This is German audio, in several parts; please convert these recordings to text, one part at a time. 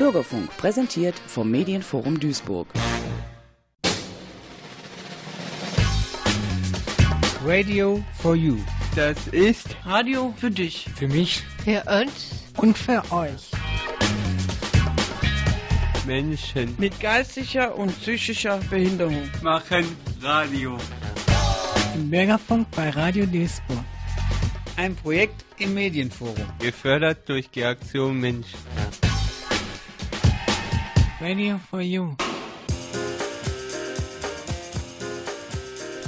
Bürgerfunk präsentiert vom Medienforum Duisburg. Radio for You. Das ist Radio für dich. Für mich. Für uns. Und für euch. Menschen mit geistiger und psychischer Behinderung machen Radio. Im Bürgerfunk bei Radio Duisburg. Ein Projekt im Medienforum. Gefördert durch die Aktion Mensch. Radio for You.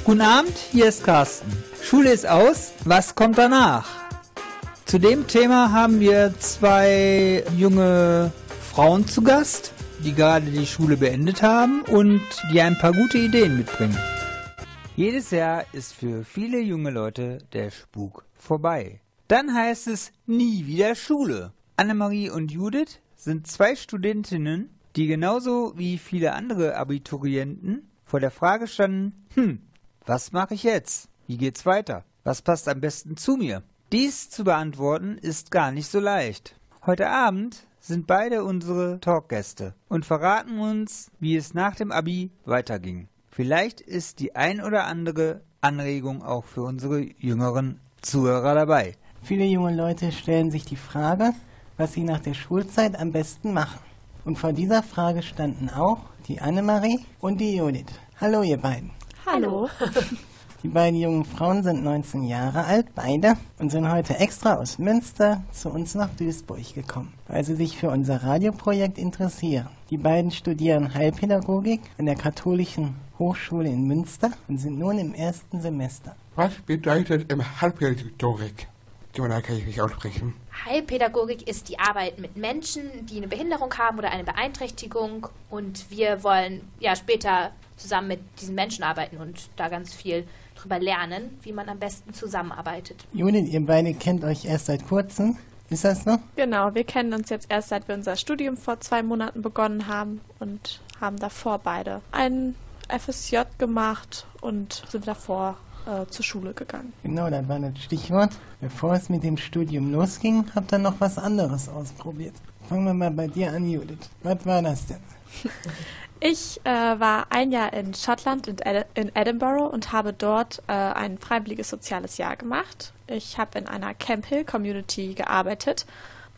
Guten Abend, hier ist Carsten. Schule ist aus, was kommt danach? Zu dem Thema haben wir zwei junge Frauen zu Gast, die gerade die Schule beendet haben und die ein paar gute Ideen mitbringen. Jedes Jahr ist für viele junge Leute der Spuk vorbei. Dann heißt es nie wieder Schule. Annemarie und Judith sind zwei Studentinnen, die genauso wie viele andere Abiturienten vor der Frage standen, hm, was mache ich jetzt? Wie geht's weiter? Was passt am besten zu mir? Dies zu beantworten ist gar nicht so leicht. Heute Abend sind beide unsere Talkgäste und verraten uns, wie es nach dem Abi weiterging. Vielleicht ist die ein oder andere Anregung auch für unsere jüngeren Zuhörer dabei. Viele junge Leute stellen sich die Frage, was sie nach der Schulzeit am besten machen. Und vor dieser Frage standen auch die Annemarie und die Judith. Hallo ihr beiden. Hallo. Die beiden jungen Frauen sind 19 Jahre alt, beide, und sind heute extra aus Münster zu uns nach Duisburg gekommen, weil sie sich für unser Radioprojekt interessieren. Die beiden studieren Heilpädagogik an der Katholischen Hochschule in Münster und sind nun im ersten Semester. Was bedeutet im Heilpädagogik? Johanna kann ich nicht aussprechen. Heilpädagogik ist die Arbeit mit Menschen, die eine Behinderung haben oder eine Beeinträchtigung. Und wir wollen ja später zusammen mit diesen Menschen arbeiten und da ganz viel drüber lernen, wie man am besten zusammenarbeitet. Judith, ihr beide kennt euch erst seit kurzem. Ist das noch? Genau, wir kennen uns jetzt erst seit wir unser Studium vor zwei Monaten begonnen haben und haben davor beide ein FSJ gemacht und sind davor äh, zur Schule gegangen. Genau, das war das Stichwort. Bevor es mit dem Studium losging, habt ihr noch was anderes ausprobiert. Fangen wir mal bei dir an, Judith. Was war das denn? Ich äh, war ein Jahr in Schottland, in, Ed in Edinburgh und habe dort äh, ein freiwilliges soziales Jahr gemacht. Ich habe in einer Camp Hill Community gearbeitet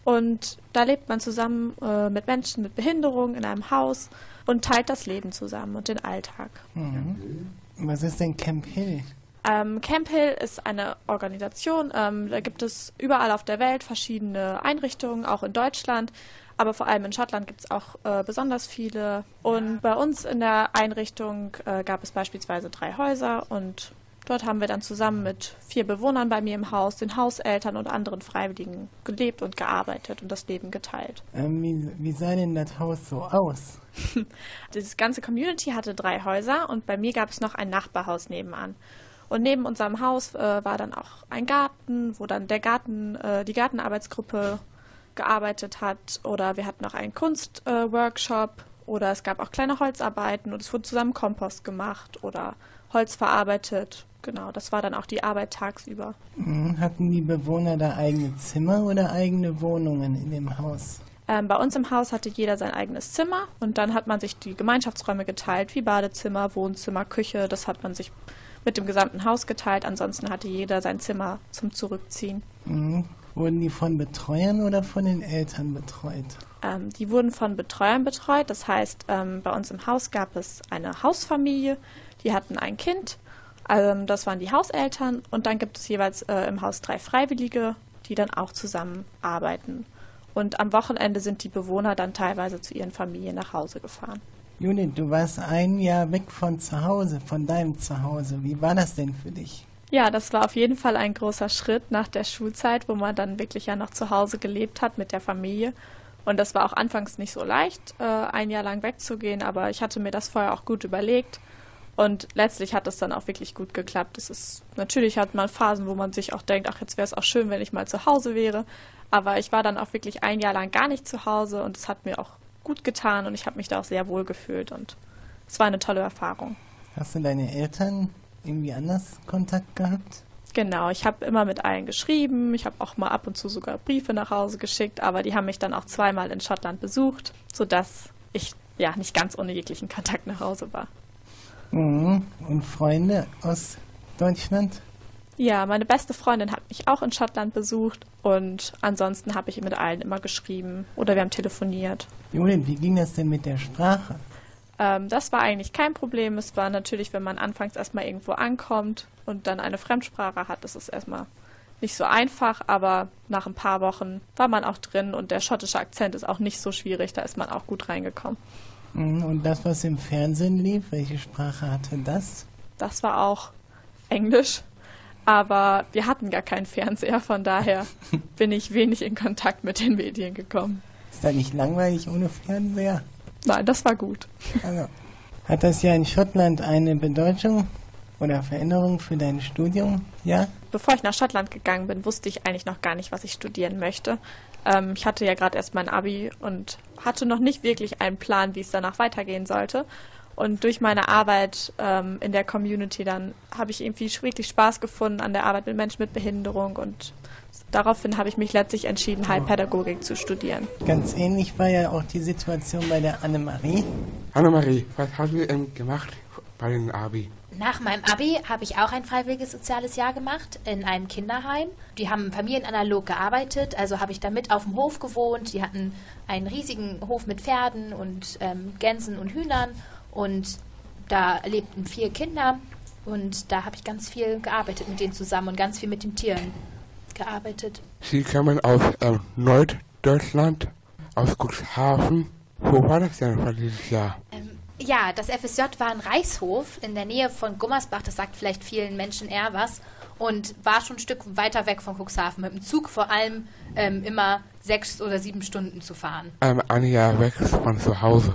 und da lebt man zusammen äh, mit Menschen mit Behinderung in einem Haus und teilt das Leben zusammen und den Alltag. Mhm. Was ist denn Camp Hill? Ähm, Camp Hill ist eine Organisation, ähm, da gibt es überall auf der Welt verschiedene Einrichtungen, auch in Deutschland, aber vor allem in Schottland gibt es auch äh, besonders viele. Und bei uns in der Einrichtung äh, gab es beispielsweise drei Häuser und dort haben wir dann zusammen mit vier Bewohnern bei mir im Haus, den Hauseltern und anderen Freiwilligen gelebt und gearbeitet und das Leben geteilt. Ähm, wie, wie sah denn das Haus so aus? Diese ganze Community hatte drei Häuser und bei mir gab es noch ein Nachbarhaus nebenan. Und neben unserem Haus äh, war dann auch ein Garten, wo dann der Garten, äh, die Gartenarbeitsgruppe gearbeitet hat. Oder wir hatten noch einen Kunstworkshop. Äh, oder es gab auch kleine Holzarbeiten und es wurde zusammen Kompost gemacht oder Holz verarbeitet. Genau, das war dann auch die Arbeit tagsüber. Mhm, hatten die Bewohner da eigene Zimmer oder eigene Wohnungen in dem Haus? Ähm, bei uns im Haus hatte jeder sein eigenes Zimmer und dann hat man sich die Gemeinschaftsräume geteilt, wie Badezimmer, Wohnzimmer, Küche. Das hat man sich mit dem gesamten Haus geteilt. Ansonsten hatte jeder sein Zimmer zum Zurückziehen. Mhm. Wurden die von Betreuern oder von den Eltern betreut? Ähm, die wurden von Betreuern betreut. Das heißt, ähm, bei uns im Haus gab es eine Hausfamilie, die hatten ein Kind. Ähm, das waren die Hauseltern. Und dann gibt es jeweils äh, im Haus drei Freiwillige, die dann auch zusammen arbeiten. Und am Wochenende sind die Bewohner dann teilweise zu ihren Familien nach Hause gefahren. Judith, du warst ein Jahr weg von zu Hause, von deinem Zuhause. Wie war das denn für dich? Ja, das war auf jeden Fall ein großer Schritt nach der Schulzeit, wo man dann wirklich ja noch zu Hause gelebt hat mit der Familie. Und das war auch anfangs nicht so leicht, äh, ein Jahr lang wegzugehen, aber ich hatte mir das vorher auch gut überlegt. Und letztlich hat es dann auch wirklich gut geklappt. Es ist, natürlich hat man Phasen, wo man sich auch denkt, ach, jetzt wäre es auch schön, wenn ich mal zu Hause wäre. Aber ich war dann auch wirklich ein Jahr lang gar nicht zu Hause und es hat mir auch gut getan und ich habe mich da auch sehr wohl gefühlt und es war eine tolle Erfahrung. Hast du deine Eltern irgendwie anders Kontakt gehabt? Genau, ich habe immer mit allen geschrieben. Ich habe auch mal ab und zu sogar Briefe nach Hause geschickt, aber die haben mich dann auch zweimal in Schottland besucht, sodass ich ja nicht ganz ohne jeglichen Kontakt nach Hause war. Mhm. Und Freunde aus Deutschland? Ja, meine beste Freundin hat mich auch in Schottland besucht und ansonsten habe ich mit allen immer geschrieben oder wir haben telefoniert. Judith, wie ging das denn mit der Sprache? Ähm, das war eigentlich kein Problem. Es war natürlich, wenn man anfangs erstmal irgendwo ankommt und dann eine Fremdsprache hat, das ist erstmal nicht so einfach, aber nach ein paar Wochen war man auch drin und der schottische Akzent ist auch nicht so schwierig, da ist man auch gut reingekommen. Mhm. Und das, was im Fernsehen lief, welche Sprache hatte das? Das war auch Englisch, aber wir hatten gar keinen Fernseher, von daher bin ich wenig in Kontakt mit den Medien gekommen. Ist das nicht langweilig ohne Fernseher? Nein, das war gut. Also, hat das ja in Schottland eine Bedeutung oder Veränderung für dein Studium? Ja? Bevor ich nach Schottland gegangen bin, wusste ich eigentlich noch gar nicht, was ich studieren möchte. Ähm, ich hatte ja gerade erst mein Abi und hatte noch nicht wirklich einen Plan, wie es danach weitergehen sollte. Und durch meine Arbeit ähm, in der Community dann habe ich irgendwie wirklich Spaß gefunden an der Arbeit mit Menschen mit Behinderung und daraufhin habe ich mich letztlich entschieden, Heilpädagogik zu studieren. Ganz ähnlich war ja auch die Situation bei der Annemarie. Annemarie, was hast du ähm, gemacht bei den Abi? Nach meinem Abi habe ich auch ein freiwilliges soziales Jahr gemacht in einem Kinderheim. Die haben familienanalog gearbeitet, also habe ich da mit auf dem Hof gewohnt. Die hatten einen riesigen Hof mit Pferden und ähm, Gänsen und Hühnern und da lebten vier Kinder und da habe ich ganz viel gearbeitet mit denen zusammen und ganz viel mit den Tieren gearbeitet. Sie kamen aus ähm, Norddeutschland, aus Cuxhaven. Wo war das denn für dieses Jahr? Ähm, ja, das FSJ war ein Reichshof in der Nähe von Gummersbach. Das sagt vielleicht vielen Menschen eher was. Und war schon ein Stück weiter weg von Cuxhaven. Mit dem Zug vor allem ähm, immer sechs oder sieben Stunden zu fahren. Ähm, ein Jahr weg von zu Hause.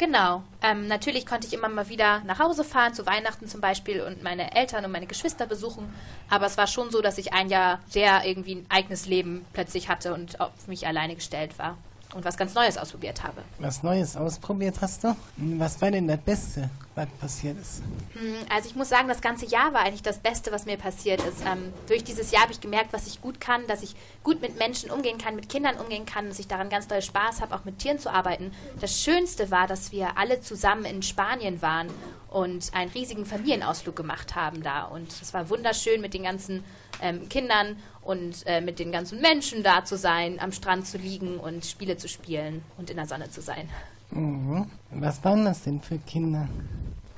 Genau. Ähm, natürlich konnte ich immer mal wieder nach Hause fahren, zu Weihnachten zum Beispiel, und meine Eltern und meine Geschwister besuchen. Aber es war schon so, dass ich ein Jahr sehr irgendwie ein eigenes Leben plötzlich hatte und auf mich alleine gestellt war und was ganz Neues ausprobiert habe. Was Neues ausprobiert hast du? Was war denn das Beste, was passiert ist? Hm, Also ich muss sagen, das ganze Jahr war eigentlich das Beste, was mir passiert ist. Ähm, durch dieses Jahr habe ich gemerkt, was ich gut kann, dass ich gut mit Menschen umgehen kann, mit Kindern umgehen kann, dass ich daran ganz doll Spaß habe, auch mit Tieren zu arbeiten. Das Schönste war, dass wir alle zusammen in Spanien waren und einen riesigen Familienausflug gemacht haben da. Und es war wunderschön mit den ganzen ähm, Kindern und äh, mit den ganzen Menschen da zu sein, am Strand zu liegen und Spiele zu spielen und in der Sonne zu sein. Mhm. Was waren das denn für Kinder?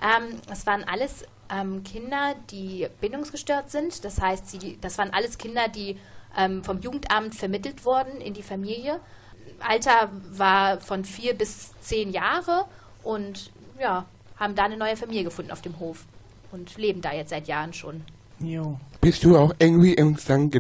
Ähm, es waren alles ähm, Kinder, die bindungsgestört sind. Das heißt, sie, das waren alles Kinder, die ähm, vom Jugendamt vermittelt wurden in die Familie. Alter war von vier bis zehn Jahre und ja, haben da eine neue Familie gefunden auf dem Hof und leben da jetzt seit Jahren schon. Jo. Bist du auch irgendwie in seinen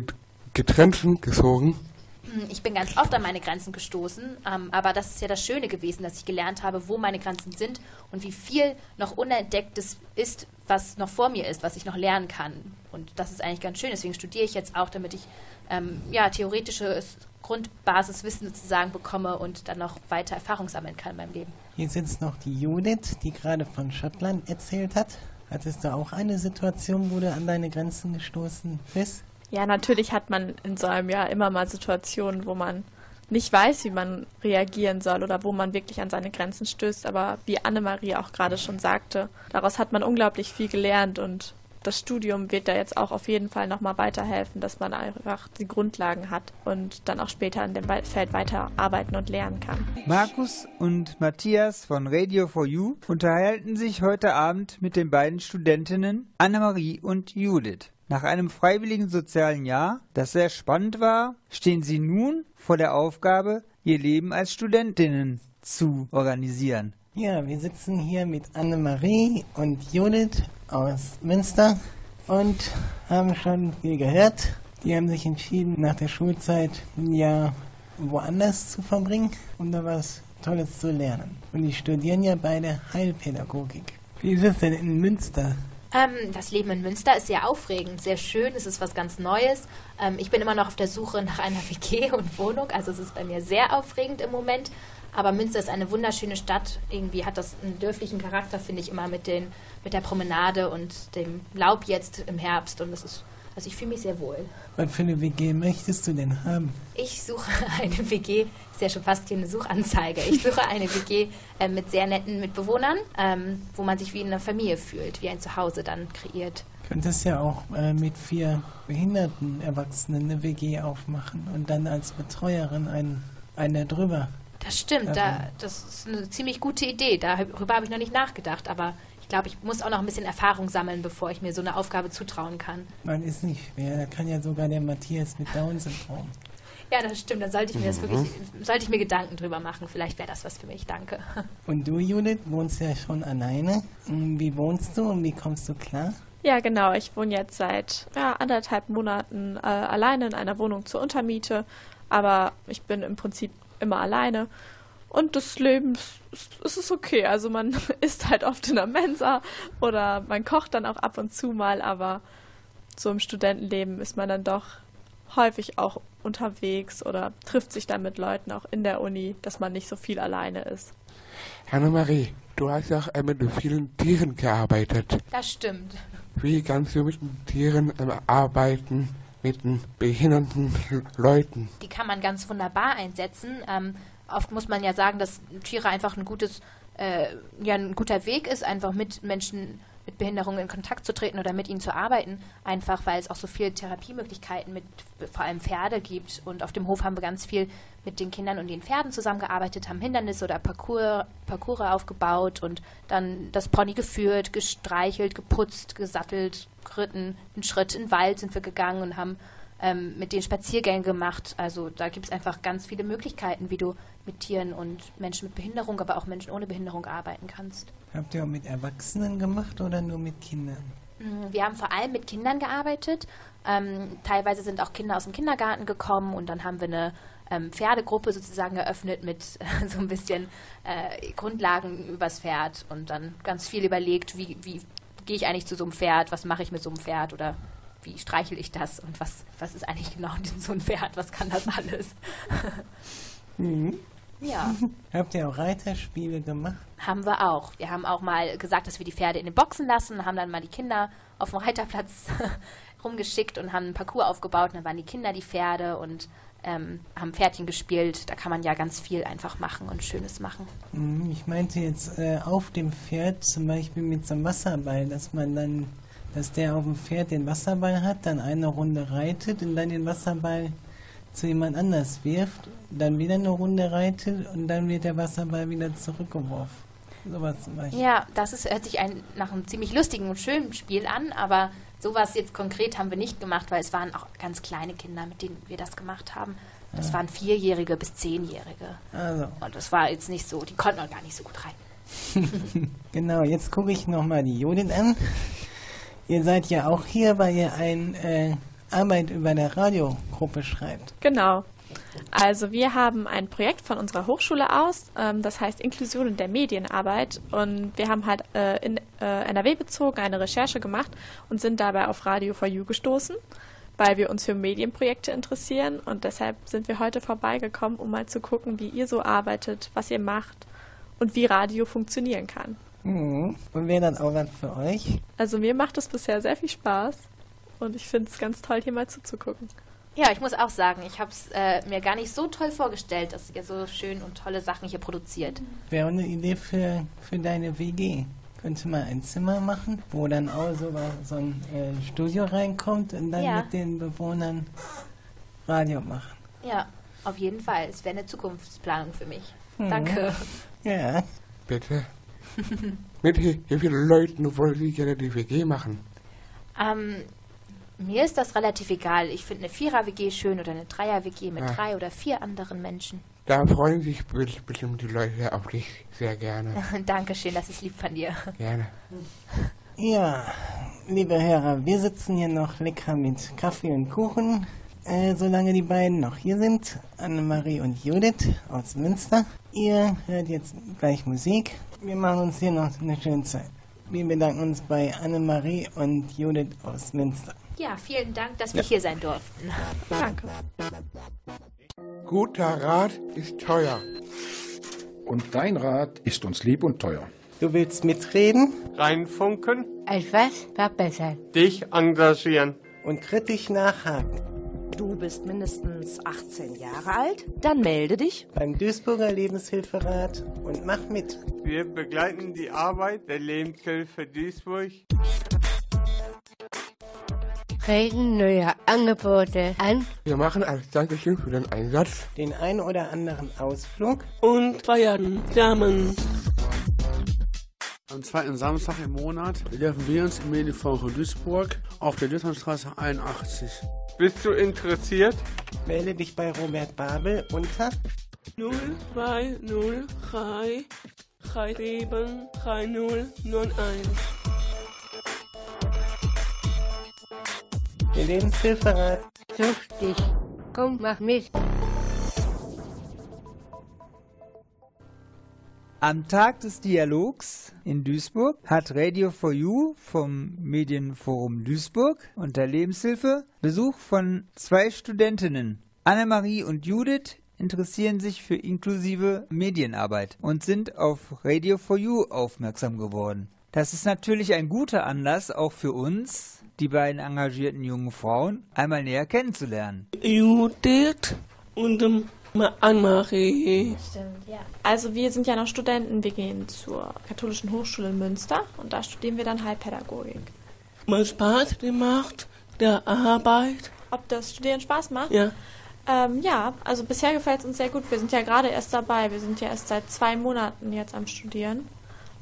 Get Getrenzen gezogen? Hm, Ich bin ganz oft an meine Grenzen gestoßen, ähm, aber das ist ja das Schöne gewesen, dass ich gelernt habe, wo meine Grenzen sind und wie viel noch Unentdecktes ist, was noch vor mir ist, was ich noch lernen kann. Und das ist eigentlich ganz schön. Deswegen studiere ich jetzt auch, damit ich ähm, ja, theoretisches Grundbasiswissen sozusagen bekomme und dann noch weiter Erfahrung sammeln kann in meinem Leben. Hier sitzt noch die Judith, die gerade von Schottland erzählt hat. Hattest du auch eine Situation, wo du an deine Grenzen gestoßen bist? Ja, natürlich hat man in so einem Jahr immer mal Situationen, wo man nicht weiß, wie man reagieren soll oder wo man wirklich an seine Grenzen stößt. Aber wie Annemarie auch gerade schon sagte, daraus hat man unglaublich viel gelernt und das Studium wird da jetzt auch auf jeden Fall nochmal weiterhelfen, dass man einfach die Grundlagen hat und dann auch später in dem Feld weiter arbeiten und lernen kann. Markus und Matthias von Radio for You unterhalten sich heute Abend mit den beiden Studentinnen Annemarie und Judith. Nach einem freiwilligen sozialen Jahr, das sehr spannend war, stehen sie nun vor der Aufgabe, ihr Leben als Studentinnen zu organisieren. Ja, wir sitzen hier mit Annemarie und Judith aus Münster und haben schon viel gehört. Die haben sich entschieden, nach der Schulzeit ein Jahr woanders zu verbringen, um da was Tolles zu lernen. Und die studieren ja beide Heilpädagogik. Wie ist es denn in Münster? Ähm, das Leben in Münster ist sehr aufregend, sehr schön, es ist was ganz Neues. Ähm, ich bin immer noch auf der Suche nach einer WG und Wohnung, also es ist bei mir sehr aufregend im Moment. Aber Münster ist eine wunderschöne Stadt. Irgendwie hat das einen dörflichen Charakter, finde ich immer, mit, den, mit der Promenade und dem Laub jetzt im Herbst. Und es ist Also ich fühle mich sehr wohl. Was für eine WG möchtest du denn haben? Ich suche eine WG, ist ja schon fast hier eine Suchanzeige. Ich suche eine WG äh, mit sehr netten Mitbewohnern, ähm, wo man sich wie in einer Familie fühlt, wie ein Zuhause dann kreiert. Könntest ja auch äh, mit vier behinderten Erwachsenen eine WG aufmachen und dann als Betreuerin ein, eine drüber. Das stimmt, da, das ist eine ziemlich gute Idee. Darüber habe ich noch nicht nachgedacht, aber glaube, ich muss auch noch ein bisschen Erfahrung sammeln, bevor ich mir so eine Aufgabe zutrauen kann. Man ist nicht schwer, da kann ja sogar der Matthias mit Down-Syndrom. Ja, das stimmt. Da sollte ich mir das wirklich, sollte ich mir Gedanken drüber machen. Vielleicht wäre das was für mich. Danke. Und du, Judith, wohnst ja schon alleine. Hm, Wie wohnst du und wie kommst du klar? Ja, genau. Ich wohne jetzt seit ja, anderthalb Monaten äh, alleine in einer Wohnung zur Untermiete, aber ich bin im Prinzip immer alleine. Und das Leben, es es ist okay. Also man isst halt oft in der Mensa oder man kocht dann auch ab und zu mal, aber so im Studentenleben ist man dann doch häufig auch unterwegs oder trifft sich dann mit Leuten auch in der Uni, dass man nicht so viel alleine ist. Annemarie, du hast ja auch mit vielen Tieren gearbeitet. Das stimmt. Wie kannst du mit den Tieren ähm, arbeiten, mit den behinderten Leuten? Die kann man ganz wunderbar einsetzen. Ähm, oft muss man ja sagen, dass Tiere einfach ein gutes, äh, ja, ein guter Weg ist, einfach mit Menschen mit Behinderungen in Kontakt zu treten oder mit ihnen zu arbeiten, einfach weil es auch so viele Therapiemöglichkeiten mit vor allem Pferde gibt. Und auf dem Hof haben wir ganz viel mit den Kindern und den Pferden zusammengearbeitet, haben Hindernisse oder Parcours, Parcours aufgebaut und dann das Pony geführt, gestreichelt, geputzt, gesattelt, geritten. Einen Schritt in den Wald sind wir gegangen und haben ähm, mit den Spaziergängen gemacht. Also da gibt es einfach ganz viele Möglichkeiten, wie du mit Tieren und Menschen mit Behinderung, aber auch Menschen ohne Behinderung arbeiten kannst. Habt ihr auch mit Erwachsenen gemacht oder nur mit Kindern? Mm, Wir haben vor allem mit Kindern gearbeitet. Ähm, teilweise sind auch Kinder aus dem Kindergarten gekommen und dann haben wir eine ähm, Pferdegruppe sozusagen eröffnet mit äh, so ein bisschen äh, Grundlagen übers Pferd und dann ganz viel überlegt, wie, wie gehe ich eigentlich zu so einem Pferd, was mache ich mit so einem Pferd oder wie streichel ich das und was, was ist eigentlich genau so ein Pferd, was kann das alles? Ja. Habt ihr auch Reiterspiele gemacht? Haben wir auch. Wir haben auch mal gesagt, dass wir die Pferde in den Boxen lassen, haben dann mal die Kinder auf dem Reiterplatz rumgeschickt und haben einen Parcours aufgebaut. Und dann waren die Kinder die Pferde und ähm, haben Pferdchen gespielt. Da kann man ja ganz viel einfach machen und Schönes machen. Hm, Ich meinte jetzt äh, auf dem Pferd zum Beispiel mit so einem Wasserball, dass man dann, dass der auf dem Pferd den Wasserball hat, dann eine Runde reitet und dann den Wasserball zu jemand anders wirft, dann wieder eine Runde reitet und dann wird der Wasserball wieder zurückgeworfen. Sowas zum Beispiel. Ja, das ist, hört sich ein, nach einem ziemlich lustigen und schönen Spiel an, aber sowas jetzt konkret haben wir nicht gemacht, weil es waren auch ganz kleine Kinder, mit denen wir das gemacht haben. Das waren Vierjährige bis Zehnjährige. Also, Und das war jetzt nicht so, die konnten auch gar nicht so gut rein. genau, jetzt gucke ich nochmal die Judith an. Ihr seid ja auch hier, weil ihr ein äh, Arbeit über der Radiogruppe schreibt. Genau. Also wir haben ein Projekt von unserer Hochschule aus, ähm, das heißt Inklusion in der Medienarbeit und wir haben halt äh, in äh, NRW bezogen eine Recherche gemacht und sind dabei auf Radio for You gestoßen, weil wir uns für Medienprojekte interessieren und deshalb sind wir heute vorbeigekommen, um mal zu gucken, wie ihr so arbeitet, was ihr macht und wie Radio funktionieren kann. Mhm. Und wäre dann auch was für euch? Also mir macht es bisher sehr viel Spaß und ich finde es ganz toll, hier mal zuzugucken. Ja, ich muss auch sagen, ich habe es äh, mir gar nicht so toll vorgestellt, dass ihr so schön und tolle Sachen hier produziert. Wäre eine Idee für, für deine WG. Könnte man ein Zimmer machen, wo dann auch so, so ein äh, Studio reinkommt und dann Ja. mit den Bewohnern Radio machen. Ja, auf jeden Fall. Es wäre eine Zukunftsplanung für mich. Mhm. Danke. Ja, Bitte. Mit wie wie vielen Leuten wollen Sie gerne die WG machen? Ähm, mir ist das relativ egal. Ich finde eine Vierer-WG schön oder eine Dreier-WG mit Ja. drei oder vier anderen Menschen. Da freuen sich be- bestimmt die Leute auf dich sehr gerne. Dankeschön, das ist lieb von dir. Gerne. ja, liebe Hörer, wir sitzen hier noch lecker mit Kaffee und Kuchen. Äh, solange die beiden noch hier sind, Annemarie und Judith aus Münster. Ihr hört jetzt gleich Musik. Wir machen uns hier noch eine schöne Zeit. Wir bedanken uns bei Annemarie und Judith aus Münster. Ja, vielen Dank, dass wir hier sein durften. Danke. Guter Rat ist teuer. Und dein Rat ist uns lieb und teuer. Du willst mitreden? Reinfunken, Als was verbessern? dich engagieren. und kritisch nachhaken. Du bist mindestens 18 Jahre alt? Dann melde dich beim Duisburger Lebenshilferat und mach mit. Wir begleiten die Arbeit der Lebenshilfe Duisburg. Regen neue Angebote an. Wir machen als Dankeschön für den Einsatz den ein oder anderen Ausflug und feiern zusammen. Am zweiten Samstag im Monat treffen wir uns im Medienforum von Duisburg auf der Lütternstraße 81. Bist du interessiert? Melde dich bei Robert Babel unter 0203 37 3091. Der Lebenshilferat sucht dich. Komm, mach mit. Am Tag des Dialogs in Duisburg hat Radio for You vom Medienforum Duisburg und der Lebenshilfe Besuch von zwei Studentinnen. Annemarie und Judith interessieren sich für inklusive Medienarbeit und sind auf Radio for You aufmerksam geworden. Das ist natürlich ein guter Anlass auch für uns, die beiden engagierten jungen Frauen, einmal näher kennenzulernen. Judith und Anne-Marie. Stimmt, ja. Also wir sind ja noch Studenten, wir gehen zur Katholischen Hochschule in Münster und da studieren wir dann Heilpädagogik. Mal Spaß gemacht, der Arbeit. Ob das Studieren Spaß macht? Ja. Ähm, ja, also bisher gefällt es uns sehr gut. Wir sind ja gerade erst dabei. Wir sind ja erst seit zwei Monaten jetzt am Studieren.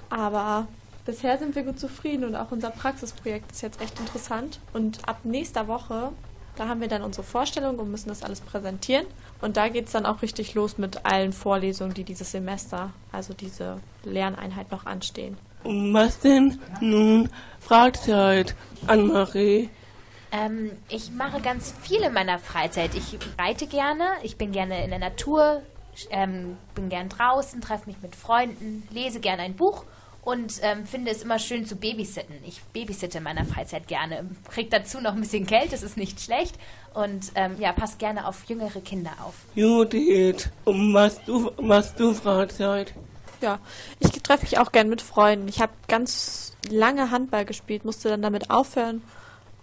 Aber bisher sind wir gut zufrieden und auch unser Praxisprojekt ist jetzt echt interessant. Und ab nächster Woche, da haben wir dann unsere Vorstellung und müssen das alles präsentieren. Und da geht es dann auch richtig los mit allen Vorlesungen, die dieses Semester, also diese Lerneinheit noch anstehen. Und was denn nun Freizeit, Anne-Marie? Ähm, ich mache ganz viel in meiner Freizeit. Ich reite gerne, ich bin gerne in der Natur, ähm, bin gern draußen, treffe mich mit Freunden, lese gerne ein Buch und ähm, finde es immer schön zu babysitten. Ich babysitte in meiner Freizeit gerne. Krieg dazu noch ein bisschen Geld, das ist nicht schlecht. Und ähm, ja, passe gerne auf jüngere Kinder auf. Judith, um was du, was du Freizeit? Ja, ich treffe mich auch gern mit Freunden. Ich habe ganz lange Handball gespielt, musste dann damit aufhören.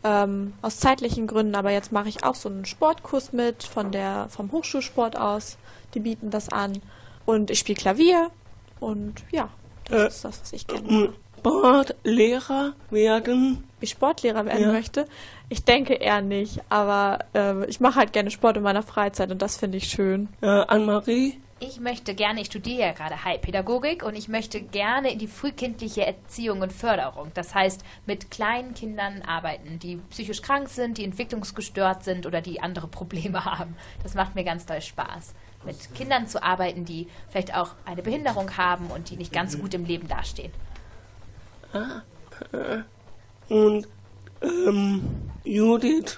Ähm, aus zeitlichen Gründen, aber jetzt mache ich auch so einen Sportkurs mit von der vom Hochschulsport aus. Die bieten das an und ich spiele Klavier und ja, das äh, ist das, was ich gerne mache. Sportlehrer werden? Wie ich Sportlehrer werden ja. möchte? Ich denke eher nicht, aber äh, ich mache halt gerne Sport in meiner Freizeit und das finde ich schön. Äh, Anne-Marie? Ich möchte gerne, ich studiere ja gerade Heilpädagogik und ich möchte gerne in die frühkindliche Erziehung und Förderung. Das heißt, mit kleinen Kindern arbeiten, die psychisch krank sind, die entwicklungsgestört sind oder die andere Probleme haben. Das macht mir ganz doll Spaß. Mit Kindern zu arbeiten, die vielleicht auch eine Behinderung haben und die nicht ganz gut im Leben dastehen. Ah, und ähm, Judith,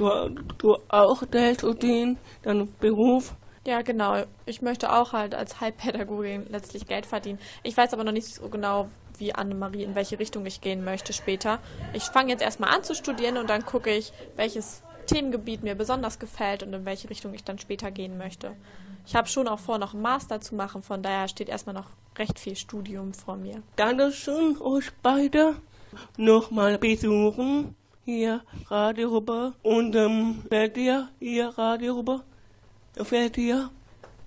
du, auch verdienen, dein Beruf? Ja, genau. Ich möchte auch halt als Heilpädagogin letztlich Geld verdienen. Ich weiß aber noch nicht so genau, wie Annemarie, in welche Richtung ich gehen möchte später. Ich fange jetzt erstmal an zu studieren und dann gucke ich, welches Themengebiet mir besonders gefällt und in welche Richtung ich dann später gehen möchte. Ich habe schon auch vor, noch einen Master zu machen, von daher steht erstmal noch recht viel Studium vor mir. Dankeschön euch beide nochmal besuchen hier Radio Rüber und ähm, fällt dir hier Radio Rüber? Gefällt dir?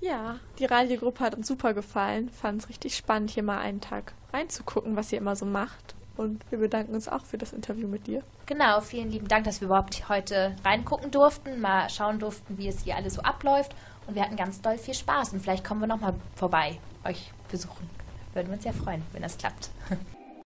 Ja, die Radiogruppe hat uns super gefallen. Fand es richtig spannend, hier mal einen Tag reinzugucken, was ihr immer so macht. Und wir bedanken uns auch für das Interview mit dir. Genau, vielen lieben Dank, dass wir überhaupt heute reingucken durften, mal schauen durften, wie es hier alles so abläuft. Und wir hatten ganz doll viel Spaß. Und vielleicht kommen wir nochmal vorbei, euch besuchen. Würden wir uns sehr freuen, wenn das klappt.